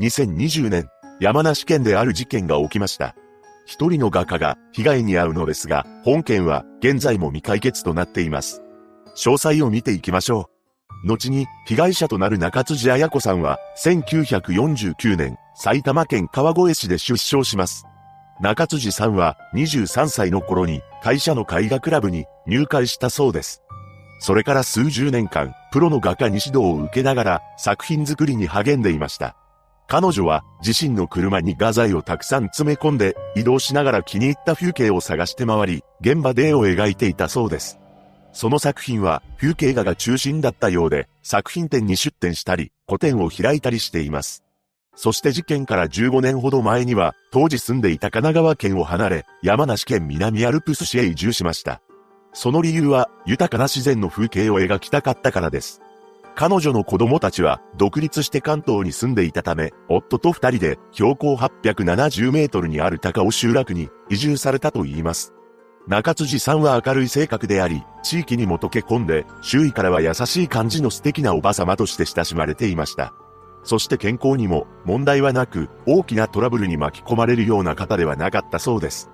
2020年、山梨県である事件が起きました。一人の画家が被害に遭うのですが、本件は現在も未解決となっています。詳細を見ていきましょう。後に被害者となる中辻彩子さんは1949年埼玉県川越市で出生します。中辻さんは23歳の頃に会社の絵画クラブに入会したそうです。それから数十年間、プロの画家に指導を受けながら作品作りに励んでいました。彼女は自身の車に画材をたくさん詰め込んで移動しながら気に入った風景を探して回り、現場で絵を描いていたそうです。その作品は風景画が中心だったようで、作品展に出展したり、個展を開いたりしています。そして事件から15年ほど前には、当時住んでいた神奈川県を離れ、山梨県南アルプス市へ移住しました。その理由は、豊かな自然の風景を描きたかったからです。彼女の子供たちは独立して関東に住んでいたため、夫と二人で標高870メートルにある高尾集落に移住されたと言います。中辻さんは明るい性格であり、地域にも溶け込んで、周囲からは優しい感じの素敵なおばさまとして親しまれていました。そして健康にも問題はなく、大きなトラブルに巻き込まれるような方ではなかったそうです。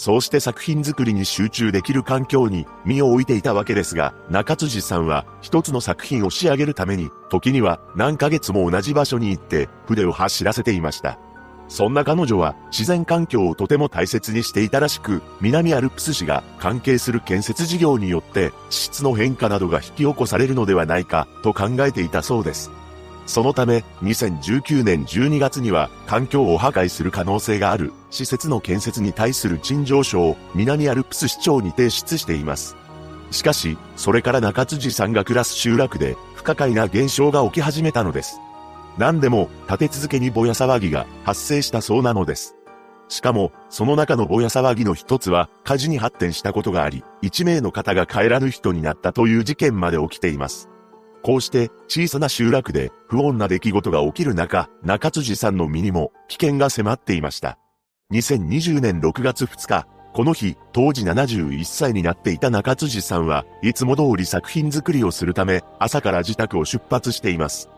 そうして作品作りに集中できる環境に身を置いていたわけですが、中辻さんは一つの作品を仕上げるために、時には何ヶ月も同じ場所に行って筆を走らせていました。そんな彼女は自然環境をとても大切にしていたらしく、南アルプス市が関係する建設事業によって地質の変化などが引き起こされるのではないかと考えていたそうです。そのため、2019年12月には、環境を破壊する可能性がある、施設の建設に対する陳情書を、南アルプス市長に提出しています。しかし、それから中辻さんが暮らす集落で、不可解な現象が起き始めたのです。何でも、立て続けにぼや騒ぎが発生したそうなのです。しかも、その中のぼや騒ぎの一つは、火事に発展したことがあり、一名の方が帰らぬ人になったという事件まで起きています。こうして小さな集落で不穏な出来事が起きる中、中辻さんの身にも危険が迫っていました。2020年6月2日、この日、当時71歳になっていた中辻さんはいつも通り作品作りをするため朝から自宅を出発しています。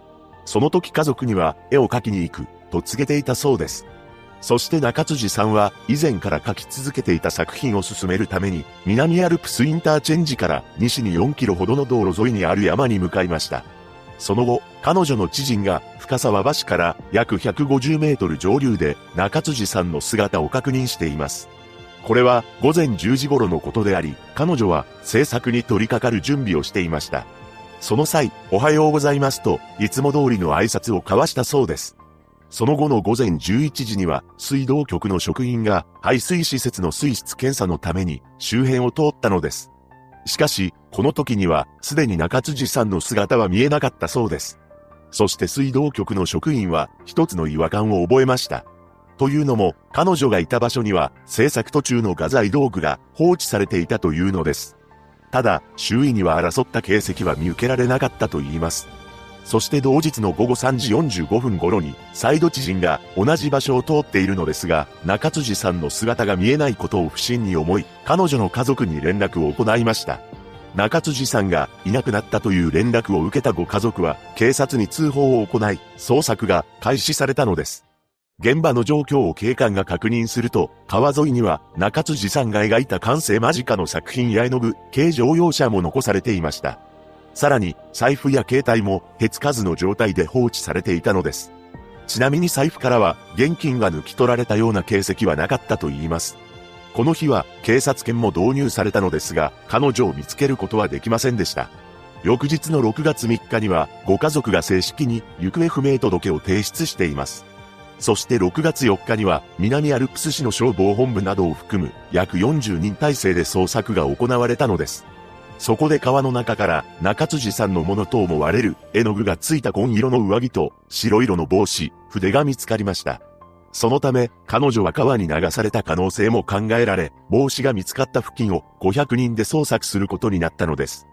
その時家族には絵を描きに行くと告げていたそうです。そして中辻さんは以前から書き続けていた作品を進めるために南アルプスインターチェンジから西に4キロほどの道路沿いにある山に向かいました。その後、彼女の知人が深沢橋から約150メートル上流で中辻さんの姿を確認しています。これは午前10時頃のことであり、彼女は制作に取り掛かる準備をしていました。その際、おはようございますと、いつも通りの挨拶を交わしたそうです。その後の午前11時には、水道局の職員が排水施設の水質検査のために周辺を通ったのです。しかし、この時には、すでに中辻さんの姿は見えなかったそうです。そして水道局の職員は、一つの違和感を覚えました。というのも、彼女がいた場所には、制作途中の画材道具が放置されていたというのです。ただ、周囲には争った形跡は見受けられなかったと言います。そして同日の午後3時45分頃に、再度知人が同じ場所を通っているのですが、中辻さんの姿が見えないことを不審に思い、彼女の家族に連絡を行いました。中辻さんがいなくなったという連絡を受けたご家族は、警察に通報を行い、捜索が開始されたのです。現場の状況を警官が確認すると、川沿いには中辻さんが描いた完成間近の作品や絵の具、軽乗用車も残されていました。さらに、財布や携帯も手つかずの状態で放置されていたのです。ちなみに財布からは現金が抜き取られたような形跡はなかったと言います。この日は警察犬も導入されたのですが、彼女を見つけることはできませんでした。翌日の6月3日には、ご家族が正式に行方不明届を提出しています。そして6月4日には、南アルプス市の消防本部などを含む約40人体制で捜索が行われたのです。そこで川の中から中辻さんのものと思われる絵の具がついた紺色の上着と白色の帽子、筆が見つかりました。そのため、彼女は川に流された可能性も考えられ、帽子が見つかった付近を500人で捜索することになったのです。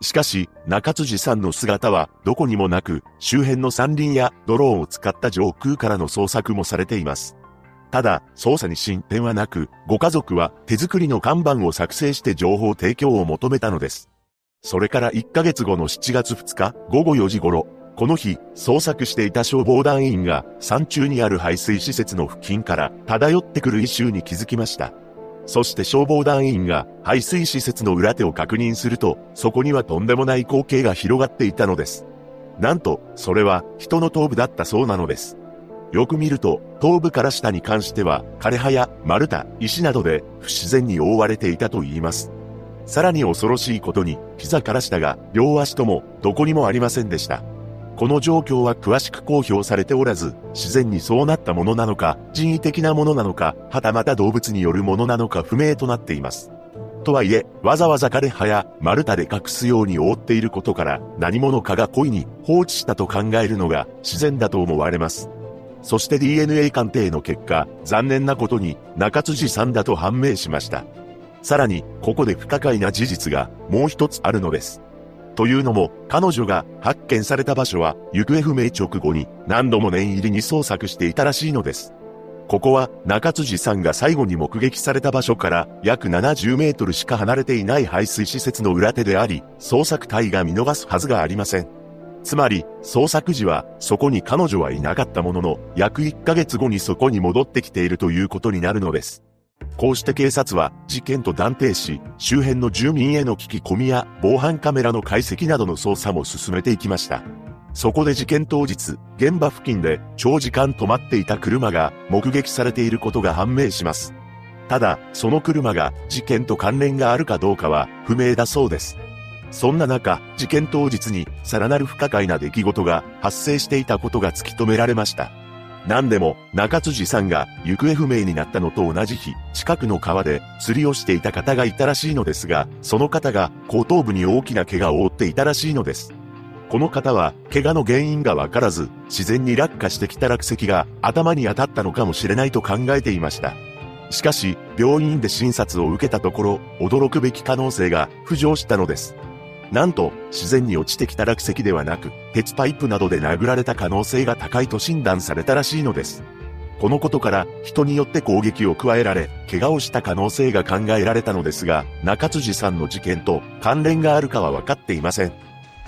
しかし、中辻さんの姿はどこにもなく、周辺の山林やドローンを使った上空からの捜索もされています。ただ、捜査に進展はなく、ご家族は手作りの看板を作成して情報提供を求めたのです。それから1ヶ月後の7月2日午後4時頃、この日、捜索していた消防団員が山中にある排水施設の付近から漂ってくる異臭に気づきました。そして消防団員が排水施設の裏手を確認すると、そこにはとんでもない光景が広がっていたのです。なんと、それは人の頭部だったそうなのです。よく見ると、頭部から下に関しては、枯葉や丸太、石などで不自然に覆われていたと言います。さらに恐ろしいことに、膝から下が両足ともどこにもありませんでした。この状況は詳しく公表されておらず、自然にそうなったものなのか、人為的なものなのか、はたまた動物によるものなのか不明となっています。とはいえ、わざわざ枯葉や丸太で隠すように覆っていることから、何者かが故意に放置したと考えるのが自然だと思われます。そして DNA 鑑定の結果、残念なことに中辻さんだと判明しました。さらに、ここで不可解な事実がもう一つあるのです。というのも、彼女が発見された場所は、行方不明直後に何度も念入りに捜索していたらしいのです。ここは中辻さんが最後に目撃された場所から約70メートルしか離れていない排水施設の裏手であり、捜索隊が見逃すはずがありません。つまり、捜索時はそこに彼女はいなかったものの、約1ヶ月後にそこに戻ってきているということになるのです。こうして警察は事件と断定し、周辺の住民への聞き込みや防犯カメラの解析などの捜査も進めていきました。そこで事件当日、現場付近で長時間止まっていた車が目撃されていることが判明します。ただ、その車が事件と関連があるかどうかは不明だそうです。そんな中、事件当日にさらなる不可解な出来事が発生していたことが突き止められました。何でも、中辻さんが行方不明になったのと同じ日、近くの川で釣りをしていた方がいたらしいのですが、その方が後頭部に大きな怪我を負っていたらしいのです。この方は、怪我の原因がわからず、自然に落下してきた落石が頭に当たったのかもしれないと考えていました。しかし、病院で診察を受けたところ、驚くべき可能性が浮上したのです。なんと、自然に落ちてきた落石ではなく、鉄パイプなどで殴られた可能性が高いと診断されたらしいのです。このことから人によって攻撃を加えられ、怪我をした可能性が考えられたのですが、中辻さんの事件と関連があるかは分かっていません。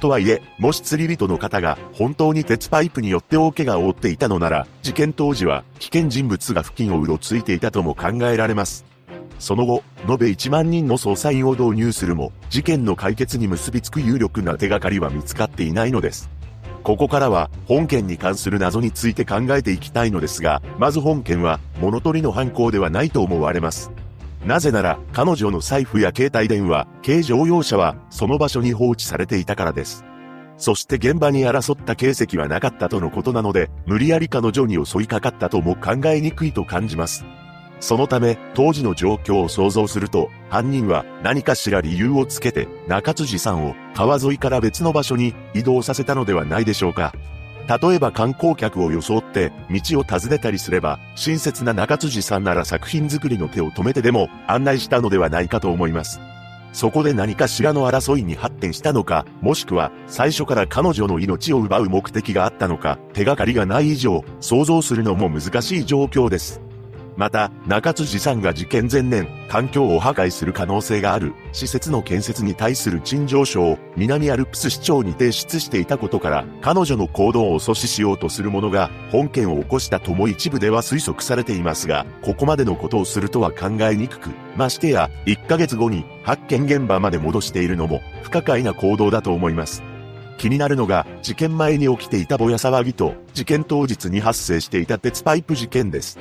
とはいえ、もし釣り人の方が本当に鉄パイプによって大怪我を負っていたのなら、事件当時は危険人物が付近をうろついていたとも考えられます。その後、延べ1万人の捜査員を導入するも、事件の解決に結びつく有力な手がかりは見つかっていないのです。ここからは本件に関する謎について考えていきたいのですが、まず本件は物取りの犯行ではないと思われます。なぜなら、彼女の財布や携帯電話、軽乗用車はその場所に放置されていたからです。そして現場に争った形跡はなかったとのことなので、無理やり彼女に襲いかかったとも考えにくいと感じます。そのため、当時の状況を想像すると、犯人は何かしら理由をつけて、中辻さんを川沿いから別の場所に移動させたのではないでしょうか。例えば観光客を装って道を尋ねたりすれば、親切な中辻さんなら作品作りの手を止めてでも案内したのではないかと思います。そこで何かしらの争いに発展したのか、もしくは最初から彼女の命を奪う目的があったのか、手がかりがない以上、想像するのも難しい状況です。また、中津さんが事件前年、環境を破壊する可能性がある施設の建設に対する陳情書を南アルプス市長に提出していたことから、彼女の行動を阻止しようとする者が本件を起こしたとも一部では推測されていますが、ここまでのことをするとは考えにくく、ましてや、1ヶ月後に発見現場まで戻しているのも不可解な行動だと思います。気になるのが、事件前に起きていたぼや騒ぎと、事件当日に発生していた鉄パイプ事件です。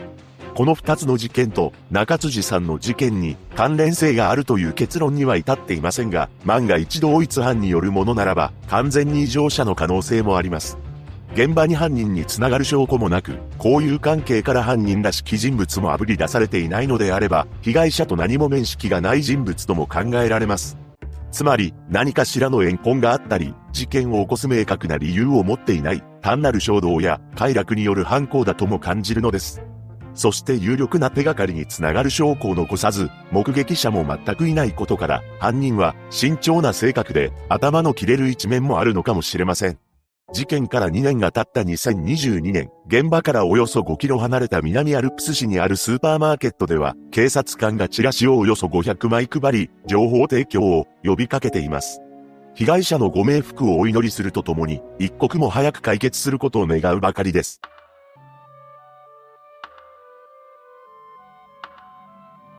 この二つの事件と中辻さんの事件に関連性があるという結論には至っていませんが、万が一同一犯によるものならば完全に異常者の可能性もあります。現場に犯人につながる証拠もなく、交友関係から犯人らしき人物もあぶり出されていないのであれば、被害者と何も面識がない人物とも考えられます。つまり、何かしらの怨恨があったり、事件を起こす明確な理由を持っていない、単なる衝動や快楽による犯行だとも感じるのです。そして有力な手がかりにつながる証拠を残さず、目撃者も全くいないことから、犯人は慎重な性格で頭の切れる一面もあるのかもしれません。事件から2年が経った2022年、現場からおよそ5キロ離れた南アルプス市にあるスーパーマーケットでは、警察官がチラシをおよそ500枚配り、情報提供を呼びかけています。被害者のご冥福をお祈りするとともに、一刻も早く解決することを願うばかりです。